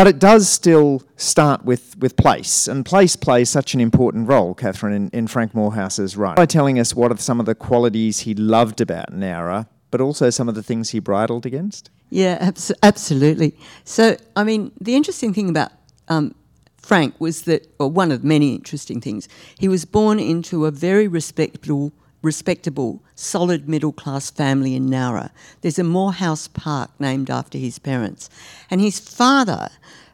but it does still start with, with place, and place plays such an important role, Catharine, in, in Frank Moorhouse's writing. By telling us what are some of the qualities he loved about Nowra, but also some of the things he bridled against? Yeah, abs- absolutely. So, I mean, the interesting thing about um, Frank was that, or one of many interesting things, he was born into a very respectable, respectable, solid middle class family in Nowra. There's a Moorhouse Park named after his parents. And his father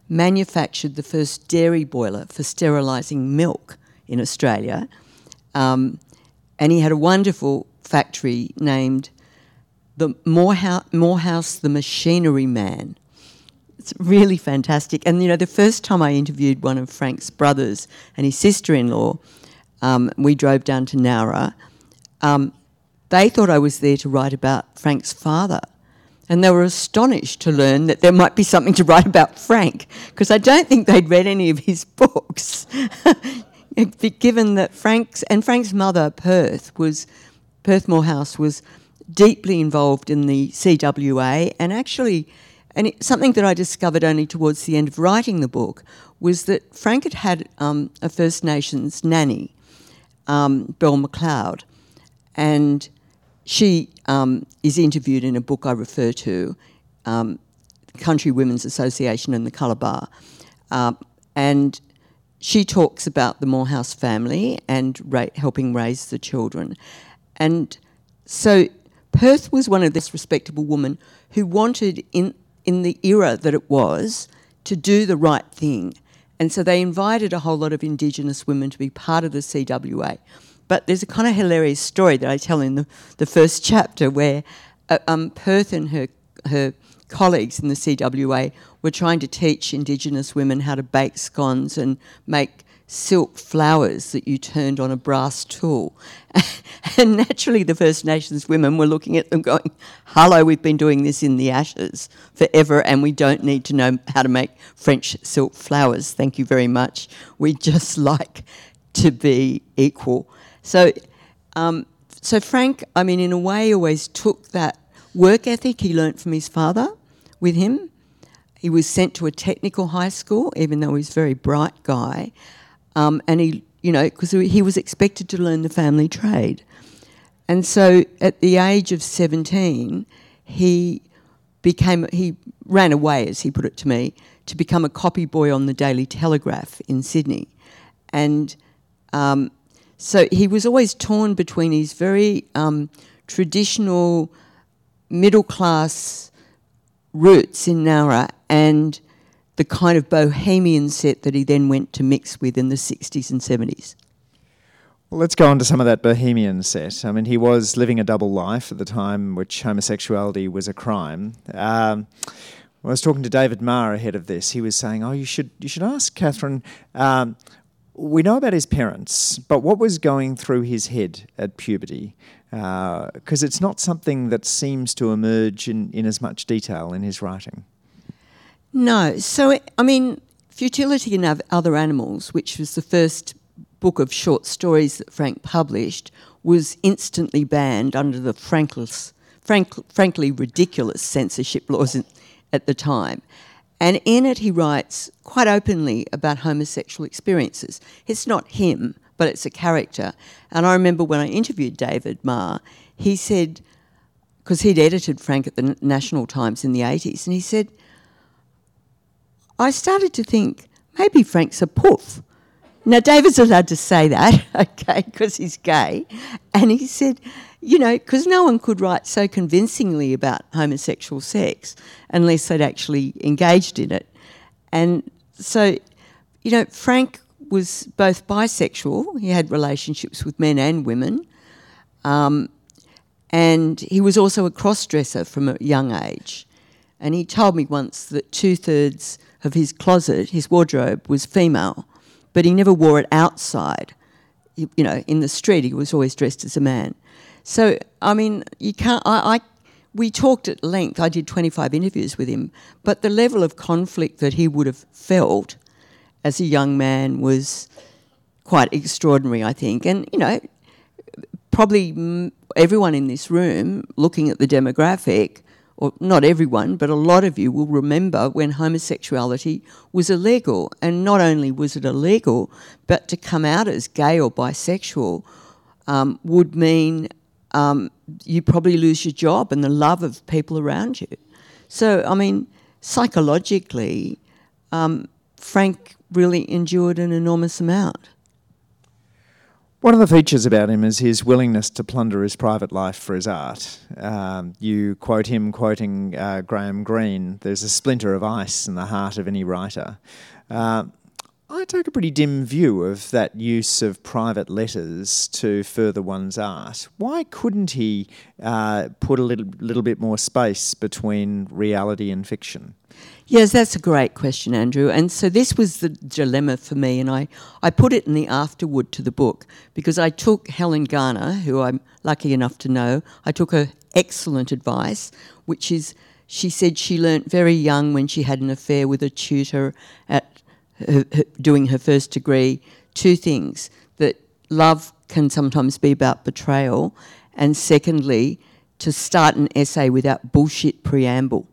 manufactured the first dairy boiler for sterilising milk in Australia. Um, and he had a wonderful factory named the Moorhouse, Moorhouse the Machinery Man. It's really fantastic. And you know, the first time I interviewed one of Frank's brothers and his sister-in-law, um, we drove down to Nowra. Um, they thought I was there to write about Frank's father. And they were astonished to learn that there might be something to write about Frank, because I don't think they'd read any of his books. Given that Frank's and Frank's mother, Perth, was Perth Moorhouse was deeply involved in the CWA, and actually, and it, something that I discovered only towards the end of writing the book was that Frank had had um, a First Nations nanny, um, Belle McLeod, and she um, is interviewed in a book I refer to, um, Country Women's Association and the Colour Bar, uh, and she talks about the Moorhouse family and ra- helping raise the children, and so Perth was one of this respectable woman who wanted, in, in the era that it was, to do the right thing. And so they invited a whole lot of Indigenous women to be part of the CWA. But there's a kind of hilarious story that I tell in the, the first chapter where uh, um, Perth and her, her colleagues in the CWA were trying to teach Indigenous women how to bake scones and make silk flowers that you turned on a brass tool. and naturally, the First Nations women were looking at them going, Hello, we've been doing this in the ashes forever, and we don't need to know how to make French silk flowers. Thank you very much. We just like to be equal. So, um, so Frank, I mean, in a way, always took that work ethic he learnt from his father with him. He was sent to a technical high school, even though he was a very bright guy. Um, and he, you know, because he was expected to learn the family trade. And so at the age of 17, he became, he ran away, as he put it to me, to become a copy boy on the Daily Telegraph in Sydney. And um, so he was always torn between his very um, traditional middle class roots in Nowra and the kind of bohemian set that he then went to mix with in the 60s and 70s. Well, let's go on to some of that bohemian set. I mean, he was living a double life at the time, which homosexuality was a crime. Um, I was talking to David Marr ahead of this. He was saying, "Oh, you should you should ask Catharine." Um, we know about his parents, but what was going through his head at puberty? Because uh, it's not something that seems to emerge in, in as much detail in his writing. No. So, I mean, Futility and Other Animals, which was the first book of short stories that Frank published, was instantly banned under the frankless, frank, frankly ridiculous censorship laws at the time. And in it, he writes quite openly about homosexual experiences. It's not him, but it's a character. And I remember when I interviewed David Marr, he said, because he'd edited Frank at the National Times in the 80s, and he said, I started to think maybe Frank's a poof. Now, David's allowed to say that, okay, because he's gay. And he said, you know, because no one could write so convincingly about homosexual sex unless they'd actually engaged in it. And so, you know, Frank was both bisexual, he had relationships with men and women, um, and he was also a cross dresser from a young age. And he told me once that two thirds of his closet, his wardrobe, was female, but he never wore it outside. You, you know, in the street, he was always dressed as a man. So, I mean, you can't. I, I we talked at length. I did 25 interviews with him, but the level of conflict that he would have felt as a young man was quite extraordinary, I think. And, you know, probably everyone in this room, looking at the demographic, or not everyone, but a lot of you will remember when homosexuality was illegal. And not only was it illegal, but to come out as gay or bisexual um, would mean um, you probably lose your job and the love of people around you. So, I mean, psychologically, um, Frank really endured an enormous amount. One of the features about him is his willingness to plunder his private life for his art. Um, you quote him quoting uh, Graham Greene there's a splinter of ice in the heart of any writer. Uh, I take a pretty dim view of that use of private letters to further one's art. Why couldn't he uh, put a little, little bit more space between reality and fiction? Yes, that's a great question, Andrew. And so this was the dilemma for me, and I, I put it in the afterword to the book because I took Helen Garner, who I'm lucky enough to know, I took her excellent advice, which is she said she learnt very young when she had an affair with a tutor at her, her, doing her first degree two things that love can sometimes be about betrayal, and secondly, to start an essay without bullshit preamble.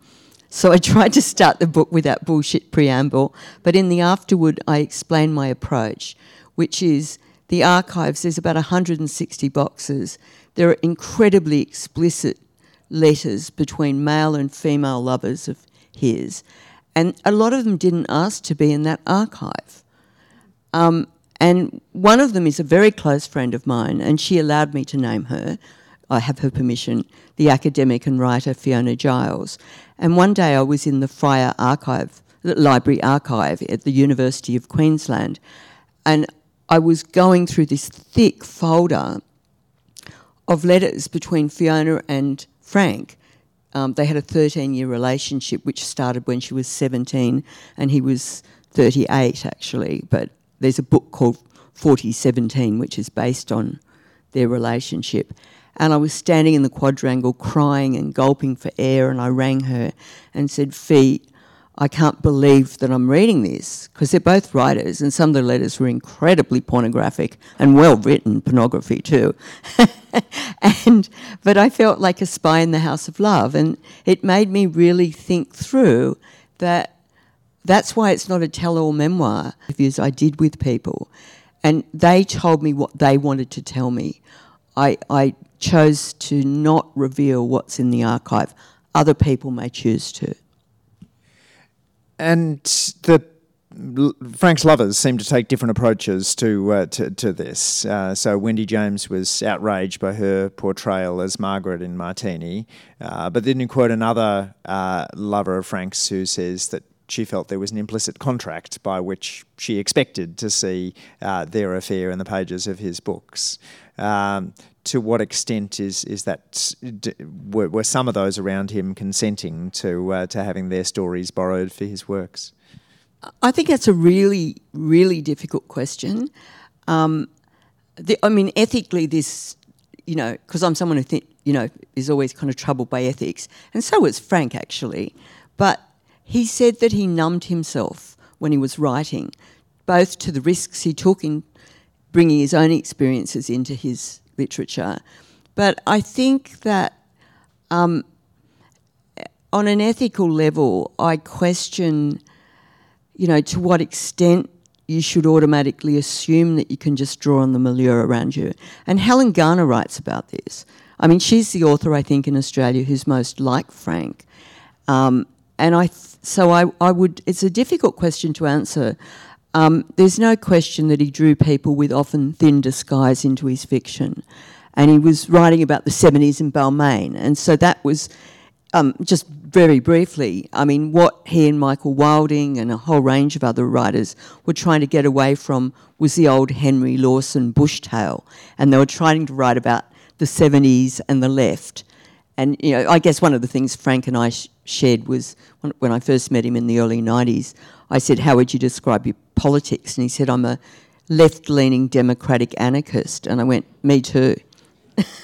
So I tried to start the book with that bullshit preamble, but in the afterward, I explain my approach, which is the archives, there's about 160 boxes. There are incredibly explicit letters between male and female lovers of his, and a lot of them didn't ask to be in that archive. Um, and one of them is a very close friend of mine, and she allowed me to name her. I have her permission, the academic and writer Fiona Giles. And one day I was in the Fryer Archive, the Library Archive at the University of Queensland, and I was going through this thick folder of letters between Fiona and Frank. Um, they had a 13 year relationship which started when she was 17 and he was 38 actually, but there's a book called Forty-Seventeen which is based on their relationship and I was standing in the quadrangle crying and gulping for air, and I rang her and said, Fee, I can't believe that I'm reading this because they're both writers, and some of the letters were incredibly pornographic and well written pornography too. and but I felt like a spy in the house of love, and it made me really think through that. That's why it's not a tell-all memoir. Interviews I did with people, and they told me what they wanted to tell me. I, I chose to not reveal what's in the archive. Other people may choose to. And the Frank's lovers seem to take different approaches to uh, to, to, this. Uh, so Wendy James was outraged by her portrayal as Margaret in Martini, uh, but then you quote another uh, lover of Frank's who says that she felt there was an implicit contract by which she expected to see uh, their affair in the pages of his books. Um, to what extent is is that were, were, some of those around him consenting to uh, to having their stories borrowed for his works? I think that's a really really difficult question. Um, the, I mean, ethically, this you know, because I'm someone who think you know is always kind of troubled by ethics, and so was Frank actually, but he said that he numbed himself when he was writing, both to the risks he took in bringing his own experiences into his literature. But I think that um, on an ethical level, I question, you know, to what extent you should automatically assume that you can just draw on the milieu around you. And Helen Garner writes about this. I mean, she's the author, I think, in Australia who's most like Frank. Um, and I, th- so I, I would, it's a difficult question to answer. Um, there's no question that he drew people with often thin disguise into his fiction. And he was writing about the 70s in Balmain. And so that was, um, just very briefly, I mean, what he and Michael Wilding and a whole range of other writers were trying to get away from was the old Henry Lawson bush tale. And they were trying to write about the 70s and the left. And, you know, I guess one of the things Frank and I sh- shared was when, I first met him in the early 90s, I said, How would you describe your politics? And he said, I'm a left leaning democratic anarchist. And I went, Me too.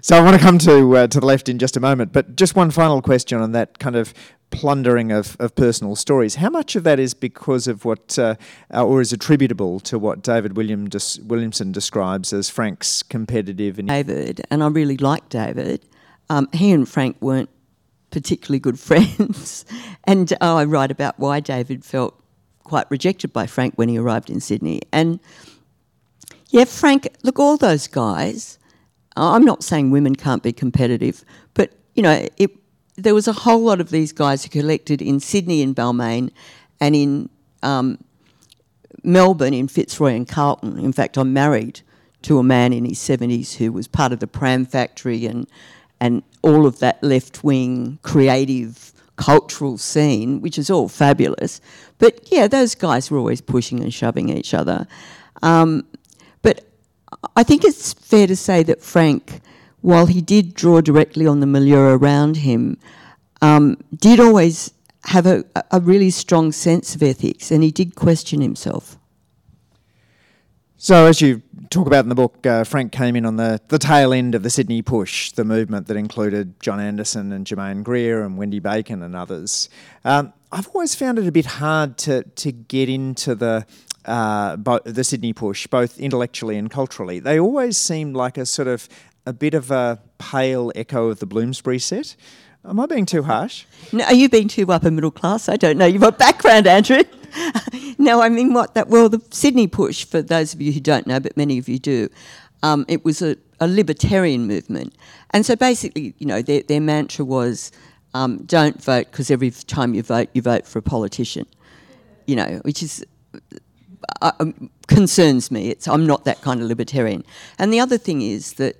so I want to come to uh, to the left in just a moment, but just one final question on that kind of plundering of, of personal stories. How much of that is because of what, uh, or is attributable to what David William des- Williamson describes as Frank's competitive? And David, and I really like David. Um, he and Frank weren't particularly good friends. and uh, I write about why David felt quite rejected by Frank when he arrived in Sydney. And yeah, Frank, look, all those guys, I'm not saying women can't be competitive, but you know, it, there was a whole lot of these guys who collected in Sydney in Balmain and in um, Melbourne in Fitzroy and Carlton. In fact, I'm married to a man in his 70s who was part of the pram factory and, and all of that left wing creative cultural scene, which is all fabulous. But yeah, those guys were always pushing and shoving each other. Um, I think it's fair to say that Frank, while he did draw directly on the milieu around him, um, did always have a, a really strong sense of ethics and he did question himself. So, as you talk about in the book, uh, Frank came in on the, the tail end of the Sydney push, the movement that included John Anderson and Germaine Greer and Wendy Bacon and others. Um, I've always found it a bit hard to, to get into the uh, bo- the Sydney push, both intellectually and culturally. They always seemed like a sort of a bit of a pale echo of the Bloomsbury set. Am I being too harsh? No, are you being too upper middle class? I don't know. You've got background, Andrew. no, I mean what that. Well, the Sydney push, for those of you who don't know, but many of you do, um, it was a, a, libertarian movement, and so basically, you know, their, their mantra was, um, "Don't vote because every time you vote, you vote for a politician." You know, which is. Uh, um, concerns me. It's, I'm not that kind of libertarian. And the other thing is that,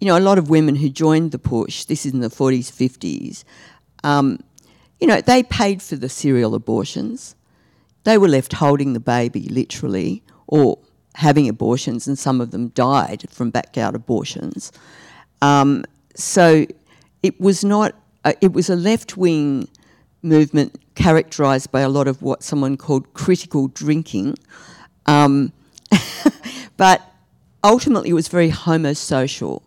you know, a lot of women who joined the push, this is in the 40s, 50s, um, you know, they paid for the serial abortions they were left holding the baby literally or having abortions, and some of them died from backyard abortions. Um, so it was not, uh, it was a left wing movement characterised by a lot of what someone called critical drinking. Um, but ultimately, it was very homosocial.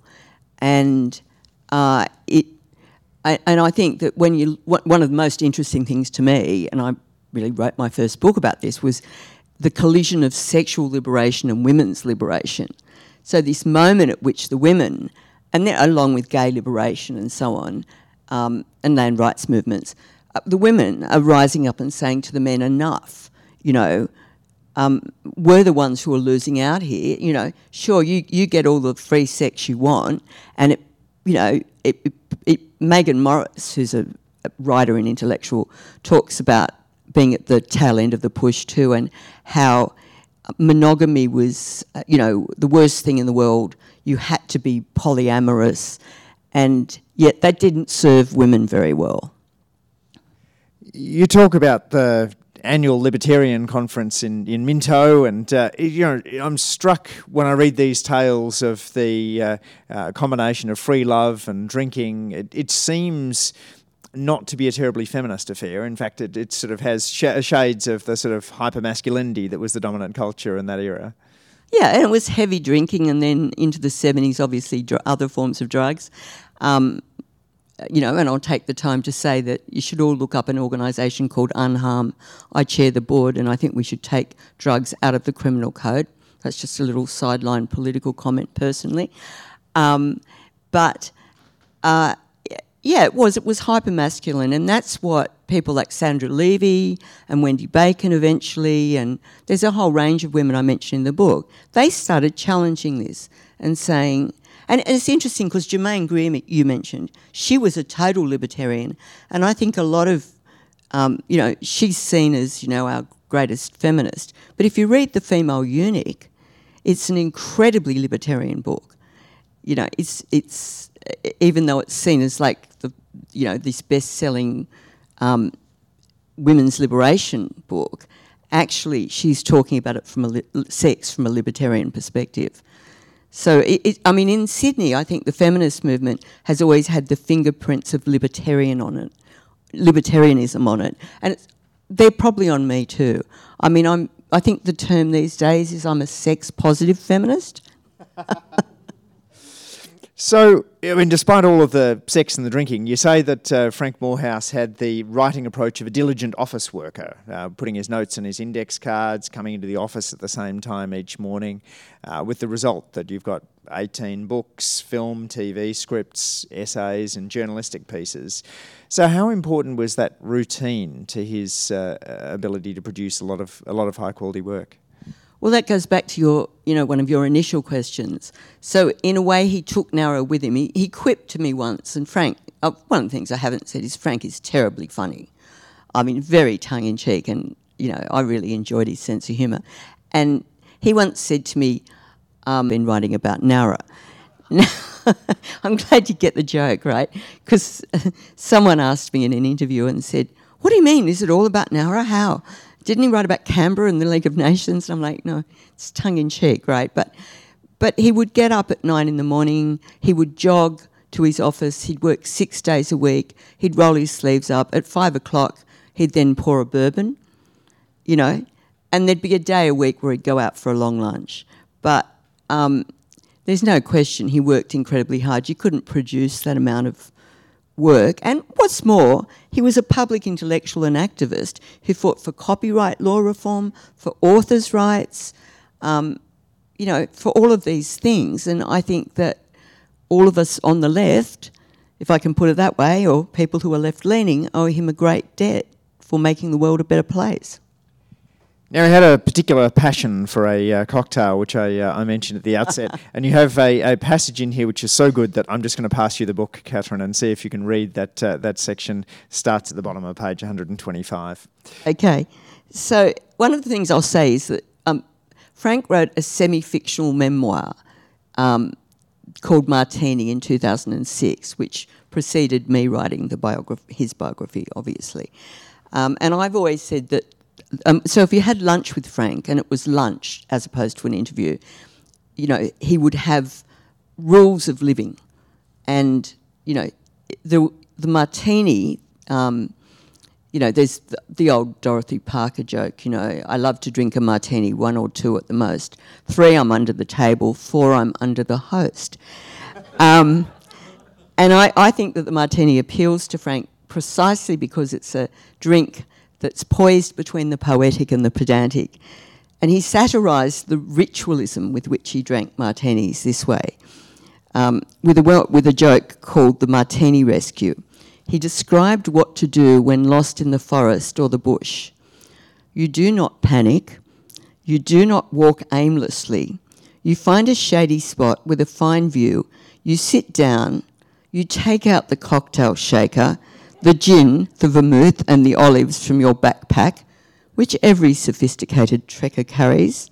And uh, it, and I think that when you, one of the most interesting things to me, and I really wrote my first book about this was the collision of sexual liberation and women's liberation. So this moment at which the women, and then along with gay liberation and so on, um, and land rights movements, the women are rising up and saying to the men, enough, you know, um, we're the ones who are losing out here. You know, sure, you, you get all the free sex you want, and it, you know, it, it, it Meaghan Morris, who's a, a writer and intellectual, talks about being at the tail end of the push too, and how monogamy was, uh, you know, the worst thing in the world. You had to be polyamorous, and yet that didn't serve women very well. You talk about the annual libertarian conference in, in Minto, and uh, you know I'm struck when I read these tales of the uh, uh, combination of free love and drinking. It, it seems not to be a terribly feminist affair. In fact, it, it sort of has sh- shades of the sort of hyper masculinity that was the dominant culture in that era. Yeah, and it was heavy drinking, and then into the 70s, obviously, dr- other forms of drugs. Um, you know, and I'll take the time to say that you should all look up an organisation called Unharm. I chair the board, and I think we should take drugs out of the criminal code. That's just a little sideline political comment, personally. Um, but uh, yeah, it was. It was hyper masculine, and that's what people like Sandra Levy and Wendy Bacon eventually, and there's a whole range of women I mention in the book. They started challenging this and saying, and it's interesting because Germaine Greer, you mentioned, she was a total libertarian, and I think a lot of, um, you know, she's seen as you know our greatest feminist. But if you read The Female Eunuch, it's an incredibly libertarian book. You know, it's it's even though it's seen as like the you know this best-selling um, women's liberation book, actually she's talking about it from a li- sex from a libertarian perspective. So, it, it, I mean, in Sydney, I think the feminist movement has always had the fingerprints of libertarian on it, libertarianism on it, and they're probably on me too. I mean, I'm. I think the term these days is I'm a sex positive feminist. So, I mean, despite all of the sex and the drinking, you say that uh, Frank Moorhouse had the writing approach of a diligent office worker, uh, putting his notes and his index cards, coming into the office at the same time each morning, uh, with the result that you've got 18 books, film, TV scripts, essays, and journalistic pieces. So, how important was that routine to his uh, ability to produce a lot of a lot of high quality work? Well, that goes back to your, you know, one of your initial questions. So, in a way, he took Nowra with him. He, he quipped to me once, and Frank, uh, one of the things I haven't said is Frank is terribly funny. I mean, very tongue in cheek, and, you know, I really enjoyed his sense of humour. And he once said to me, um, been writing about Nowra. I'm glad you get the joke, right? Because someone asked me in an interview and said, What do you mean? Is it all about Nowra? How? Didn't he write about Canberra and the League of Nations? And I'm like, no, it's tongue in cheek, right? But, but he would get up at nine in the morning, he would jog to his office, he'd work six days a week, he'd roll his sleeves up. At five o'clock, he'd then pour a bourbon, you know, and there'd be a day a week where he'd go out for a long lunch. But um, there's no question he worked incredibly hard. You couldn't produce that amount of work. And what's more, he was a public intellectual and activist who fought for copyright law reform, for authors' rights, um, you know, for all of these things. And I think that all of us on the left, if I can put it that way, or people who are left leaning, owe him a great debt for making the world a better place. Now, he had a particular passion for a uh, cocktail, which I, uh, I mentioned at the outset. and you have a, a, passage in here which is so good that I'm just going to pass you the book, Catharine, and see if you can read that, uh, that section. Starts at the bottom of page 125. Okay. So, one of the things I'll say is that um, Frank wrote a semi fictional memoir um, called Martini in 2006, which preceded me writing the biography, his biography, obviously. Um, and I've always said that um, so if you had lunch with Frank and it was lunch as opposed to an interview, you know, he would have rules of living. And, you know, the, the martini, um, you know, there's the, the, old Dorothy Parker joke, you know, I love to drink a martini, one or two at the most. Three, I'm under the table. Four, I'm under the host. Um, and I, I think that the martini appeals to Frank precisely because it's a drink that's poised between the poetic and the pedantic. And he satirised the ritualism with which he drank martinis this way, um, with, a, with a joke called the Martini Rescue. He described what to do when lost in the forest or the bush. You do not panic. You do not walk aimlessly. You find a shady spot with a fine view. You sit down. You take out the cocktail shaker the gin, the vermouth, and the olives from your backpack, which every sophisticated trekker carries,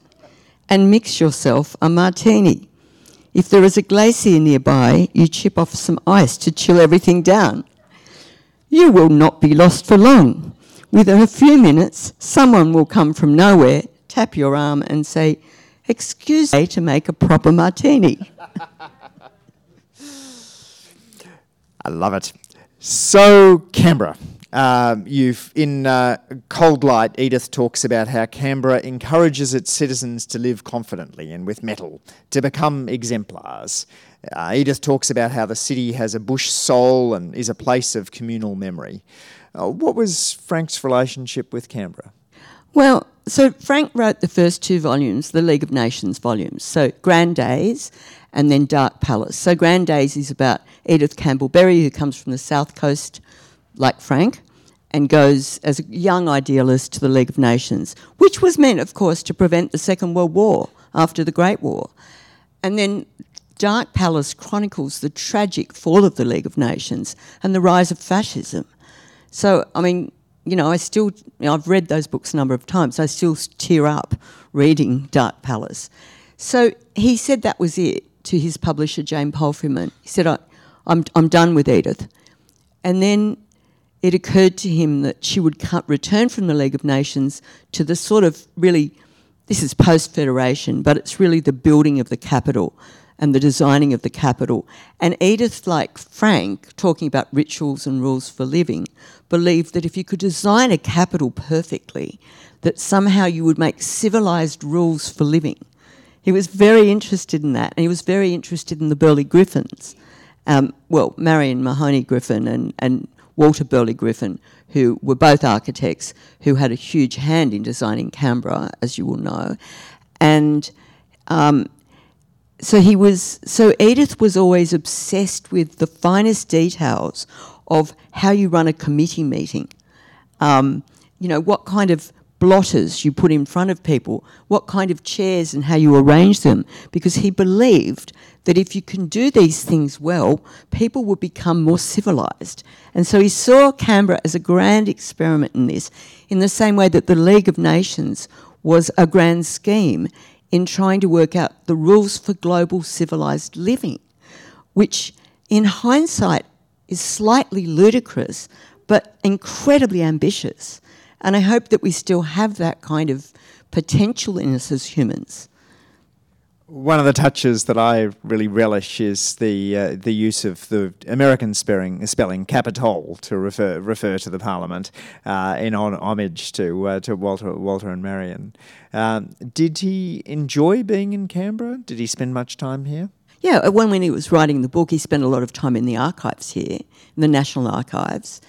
and mix yourself a martini. If there is a glacier nearby, you chip off some ice to chill everything down. You will not be lost for long. Within a few minutes, someone will come from nowhere, tap your arm, and say, Excuse me to make a proper martini. I love it. So, Canberra. Um, you've in uh, Cold Light, Edith talks about how Canberra encourages its citizens to live confidently and with mettle, to become exemplars. Uh, Edith talks about how the city has a bush soul and is a place of communal memory. Uh, what was Frank's relationship with Canberra? Well, so Frank wrote the first two volumes, the League of Nations volumes. So Grand Days and then Dark Palace. So Grand Days is about Edith Campbell Berry, who comes from the south coast, like Frank, and goes as a young idealist to the League of Nations, which was meant, of course, to prevent the Second World War after the Great War. And then Dark Palace chronicles the tragic fall of the League of Nations and the rise of fascism. So, I mean, you know, I still, you know, I've read those books a number of times. I still tear up reading Dark Palace. So he said that was it to his publisher, Jane Palfreyman. He said, I, I'm, I'm done with Edith. And then it occurred to him that she would return from the League of Nations to the sort of really, this is post Federation, but it's really the building of the capital and the designing of the capital. And Edith, like Frank, talking about rituals and rules for living, believed that if you could design a capital perfectly, that somehow you would make civilized rules for living he was very interested in that, and he was very interested in the Burley Griffins. Um, well, Marion Mahony Griffin and, and Walter Burley Griffin, who were both architects who had a huge hand in designing Canberra, as you will know. And um, so he was, so Edith was always obsessed with the finest details of how you run a committee meeting. Um, you know, what kind of blotters you put in front of people, what kind of chairs and how you arrange them, because he believed that if you can do these things well, people will become more civilised. And so he saw Canberra as a grand experiment in this, in the same way that the League of Nations was a grand scheme in trying to work out the rules for global civilised living, which in hindsight is slightly ludicrous but incredibly ambitious. And I hope that we still have that kind of potential in us as humans. One of the touches that I really relish is the uh, the use of the American spelling, spelling Capitol to refer refer to the Parliament uh, in on, homage to uh, to Walter Walter and Marion. Um, did he enjoy being in Canberra? Did he spend much time here? Yeah, when when he was writing the book, he spent a lot of time in the archives here, in the National Archives,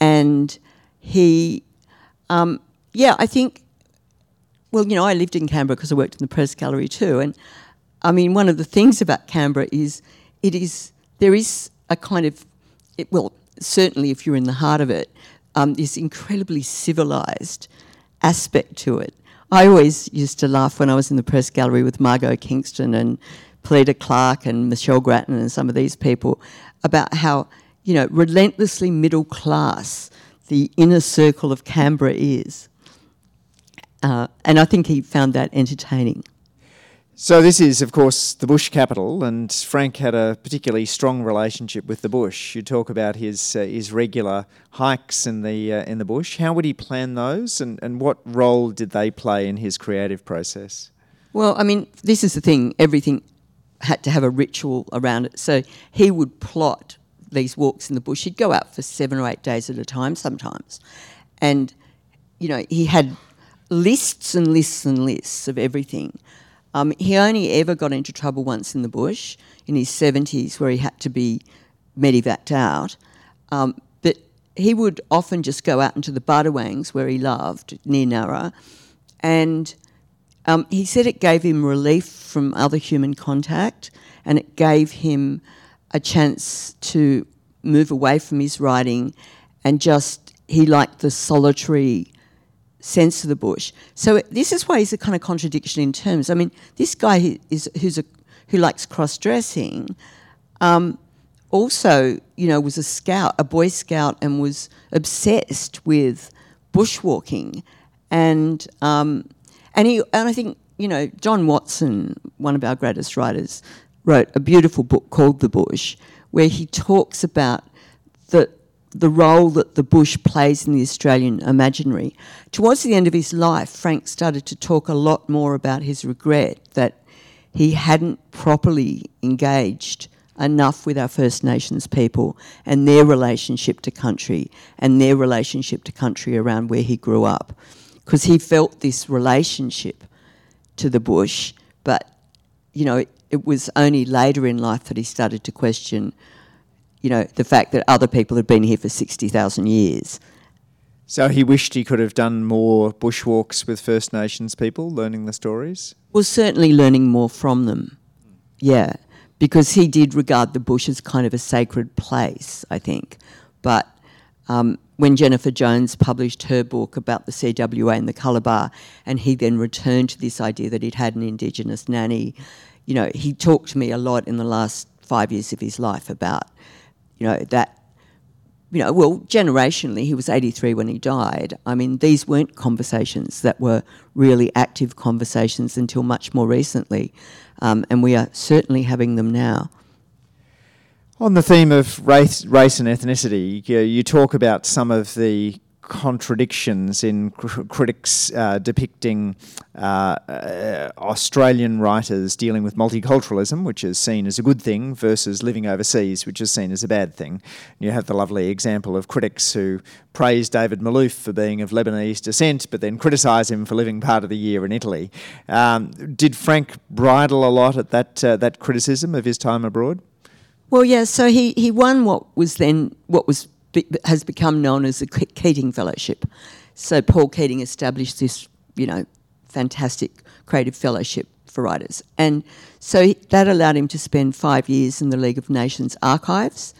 and he um, yeah, I think, well, you know, I lived in Canberra because I worked in the press gallery too. And I mean, one of the things about Canberra is it is, there is a kind of, it, well, certainly if you're in the heart of it, um, this incredibly civilised aspect to it. I always used to laugh when I was in the press gallery with Margo Kingston and Pilita Clark and Michelle Grattan and some of these people about how, you know, relentlessly middle class the inner circle of Canberra is. Uh, and I think he found that entertaining. So this is, of course, the bush capital, and Frank had a particularly strong relationship with the bush. You talk about his uh, his regular hikes in the uh, in the bush. How would he plan those, and, and what role did they play in his creative process? Well, I mean, this is the thing. Everything had to have a ritual around it. So he would plot these walks in the bush. He'd go out for seven or eight days at a time sometimes. And, you know, he had lists and lists and lists of everything. Um, he only ever got into trouble once in the bush in his 70s where he had to be medevaced out. Um, but he would often just go out into the Budawangs where he loved, near Nowra, and um, he said it gave him relief from other human contact and it gave him a chance to move away from his writing and just, he liked the solitary sense of the bush. So this is why he's a kind of contradiction in terms. I mean, this guy is who's a who likes cross dressing, um, also you know was a scout, a boy scout, and was obsessed with bushwalking, and um, and he and I think you know Don Watson, one of our greatest writers, wrote a beautiful book called The Bush, where he talks about the the role that the bush plays in the Australian imaginary. Towards the end of his life, Frank started to talk a lot more about his regret that he hadn't properly engaged enough with our First Nations people and their relationship to country and their relationship to country around where he grew up. Because he felt this relationship to the bush, but you know, it was only later in life that he started to question, you know, the fact that other people had been here for 60,000 years. So he wished he could have done more bushwalks with First Nations people, learning the stories? Well, certainly learning more from them. Yeah, because he did regard the bush as kind of a sacred place, I think. But um, when Jennifer Jones published her book about the CWA and the Colour Bar, and he then returned to this idea that he'd had an Indigenous nanny, you know, he talked to me a lot in the last five years of his life about, you know, that, you know, well, generationally, he was 83 when he died. I mean, these weren't conversations that were really active conversations until much more recently, um, and we are certainly having them now. On the theme of race, race and ethnicity, you, you talk about some of the contradictions in cr- critics uh, depicting uh, uh, Australian writers dealing with multiculturalism, which is seen as a good thing, versus living overseas, which is seen as a bad thing. You have the lovely example of critics who praise David Malouf for being of Lebanese descent, but then criticise him for living part of the year in Italy. Um, did Frank bridle a lot at that uh, that criticism of his time abroad? Well, yeah. So he, he won what was then what was has become known as the Keating Fellowship. So Paul Keating established this, you know, fantastic creative fellowship for writers, and so that allowed him to spend five years in the League of Nations archives,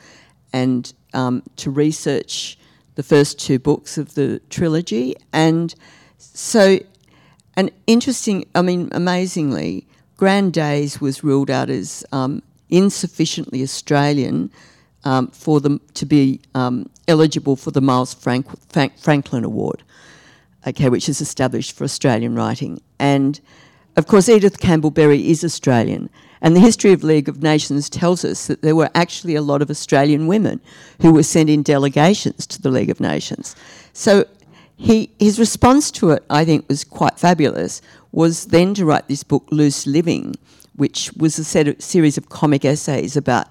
and um, to research the first two books of the trilogy, and so an interesting, I mean, amazingly, Grand Days was ruled out as um, insufficiently Australian um, for them to be um, eligible for the Miles Frank- Frank- Franklin Award, okay, which is established for Australian writing. And of course, Edith Campbell Berry is Australian. And the history of League of Nations tells us that there were actually a lot of Australian women who were sent in delegations to the League of Nations. So he, his response to it, I think, was quite fabulous, was then to write this book, Loose Living, which was a set of, series of comic essays about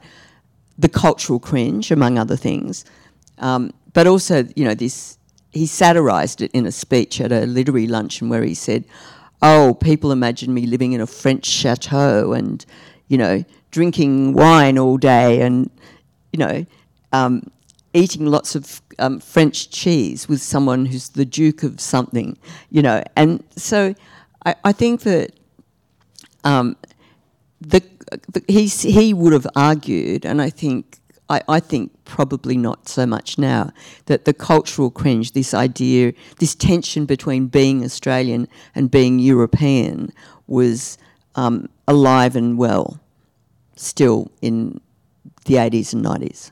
the cultural cringe, among other things. Um, but also, you know, this he satirised it in a speech at a literary luncheon where he said, "Oh, people imagine me living in a French chateau and, you know, drinking wine all day and, you know, um, eating lots of um, French cheese with someone who's the Duke of something, you know." And so, I, I think that um, the, the, he, he would have argued, and I think I, I, think probably not so much now, that the cultural cringe, this idea, this tension between being Australian and being European, was um, alive and well still in the 80s and 90s.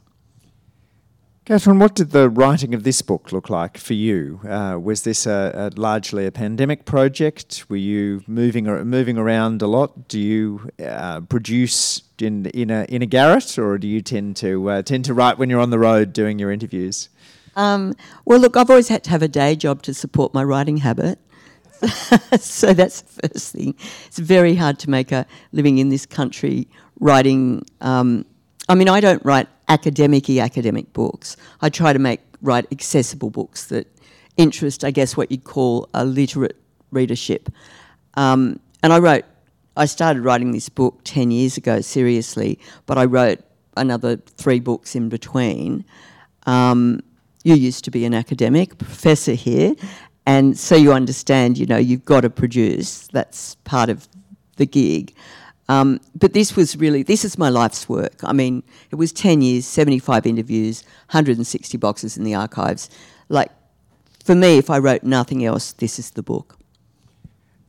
Catharine, what did the writing of this book look like for you? Uh, was this a, a largely a pandemic project? Were you moving moving around a lot? Do you uh, produce in in a in a garret, or do you tend to uh, tend to write when you're on the road doing your interviews? Um, well, look, I've always had to have a day job to support my writing habit. so that's the first thing. It's very hard to make a living in this country writing. Um, I mean, I don't write academic academic books. I try to make write accessible books that interest, I guess, what you'd call a literate readership. Um, and I wrote, I started writing this book 10 years ago, seriously, but I wrote another three books in between. Um, you used to be an academic professor here, and so you understand, you know, you've got to produce. That's part of the gig. Um, but this was really, this is my life's work. I mean, it was 10 years, 75 interviews, 160 boxes in the archives. Like, for me, if I wrote nothing else, this is the book.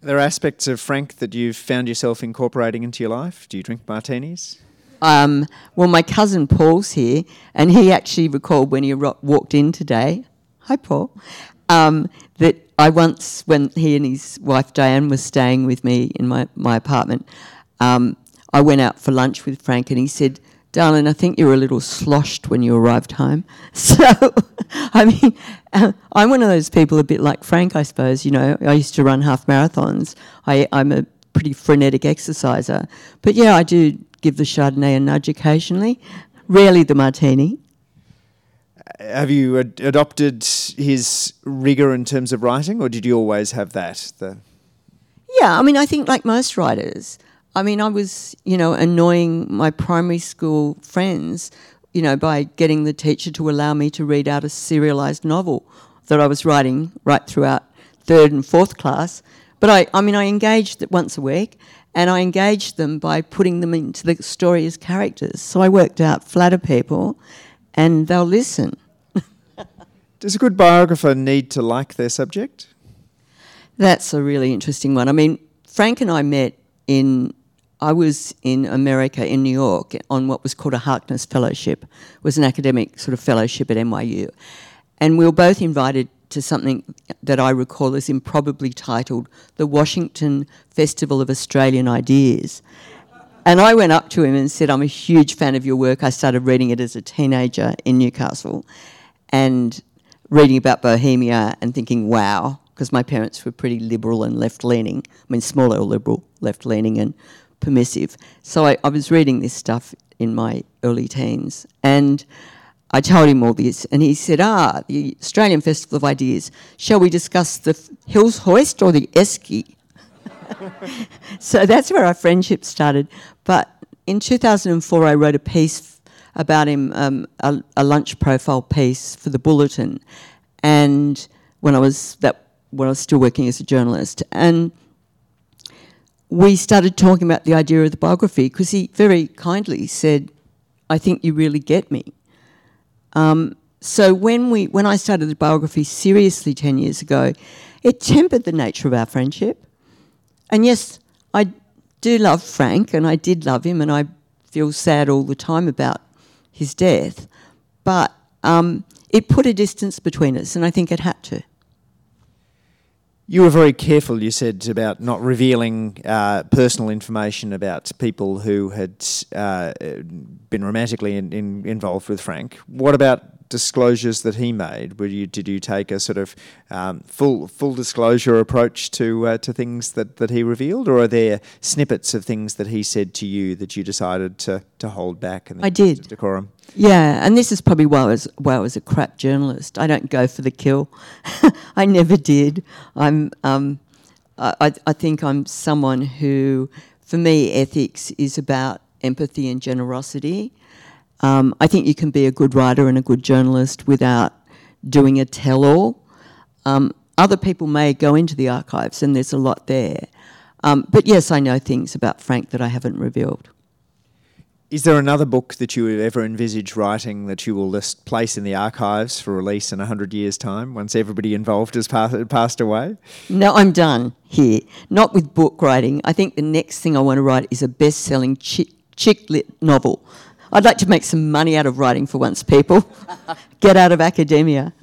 There are there aspects of Frank that you've found yourself incorporating into your life? Do you drink martinis? Um, well, my cousin Paul's here, and he actually recalled when he ro- walked in today. Hi, Paul. Um, that I once, when he and his wife Diane were staying with me in my, my apartment, um, I went out for lunch with Frank and he said, Darling, I think you were a little sloshed when you arrived home. So, I mean, uh, I'm one of those people a bit like Frank, I suppose. You know, I used to run half marathons. I, I'm a pretty frenetic exerciser. But yeah, I do give the Chardonnay a nudge occasionally, rarely the martini. Have you ad- adopted his rigour in terms of writing, or did you always have that? The yeah, I mean, I think like most writers, I mean, I was, you know, annoying my primary school friends, you know, by getting the teacher to allow me to read out a serialized novel that I was writing right throughout third and fourth class. But I, I mean, I engaged it once a week, and I engaged them by putting them into the story as characters. So I worked out flatter people, and they'll listen. Does a good biographer need to like their subject? That's a really interesting one. I mean, Frank and I met in I was in America, in New York, on what was called a Harkness Fellowship. It was an academic sort of fellowship at NYU. And we were both invited to something that I recall as improbably titled the Washington Festival of Australian Ideas. And I went up to him and said, I'm a huge fan of your work. I started reading it as a teenager in Newcastle. And reading about Bohemia and thinking, wow, because my parents were pretty liberal and left leaning. I mean, small L liberal, left leaning and permissive. So I, I was reading this stuff in my early teens. And I told him all this, and he said, Ah, the Australian Festival of Ideas. Shall we discuss the Hills Hoist or the Esky? so that's where our friendship started. But in 2004, I wrote a piece about him, um, a, a, lunch profile piece for the Bulletin, and when I was that when I was still working as a journalist, and we started talking about the idea of the biography because he very kindly said, "I think you really get me." Um, so when we when I started the biography seriously ten years ago, it tempered the nature of our friendship. And yes, I do love Frank, and I did love him, and I feel sad all the time about his death. But um, it put a distance between us, and I think it had to. You were very careful, you said, about not revealing uh, personal information about people who had uh, been romantically in, in, involved with Frank. What about disclosures that he made? Were you did you take a sort of um, full full disclosure approach to uh, to things that, that he revealed, or are there snippets of things that he said to you that you decided to, to hold back? And I did decorum. Yeah, and this is probably why I was why I was a crap journalist. I don't go for the kill. I never did. I'm. Um, I, I think I'm someone who, for me, ethics is about empathy and generosity. Um, I think you can be a good writer and a good journalist without doing a tell all. Um, other people may go into the archives and there's a lot there. Um, but yes, I know things about Frank that I haven't revealed. Is there another book that you would ever envisage writing that you will just place in the archives for release in 100 years' time once everybody involved has passed away? No, I'm done here. Not with book writing. I think the next thing I want to write is a best selling chick, chick lit novel I'd like to make some money out of writing for once, people. Get out of academia.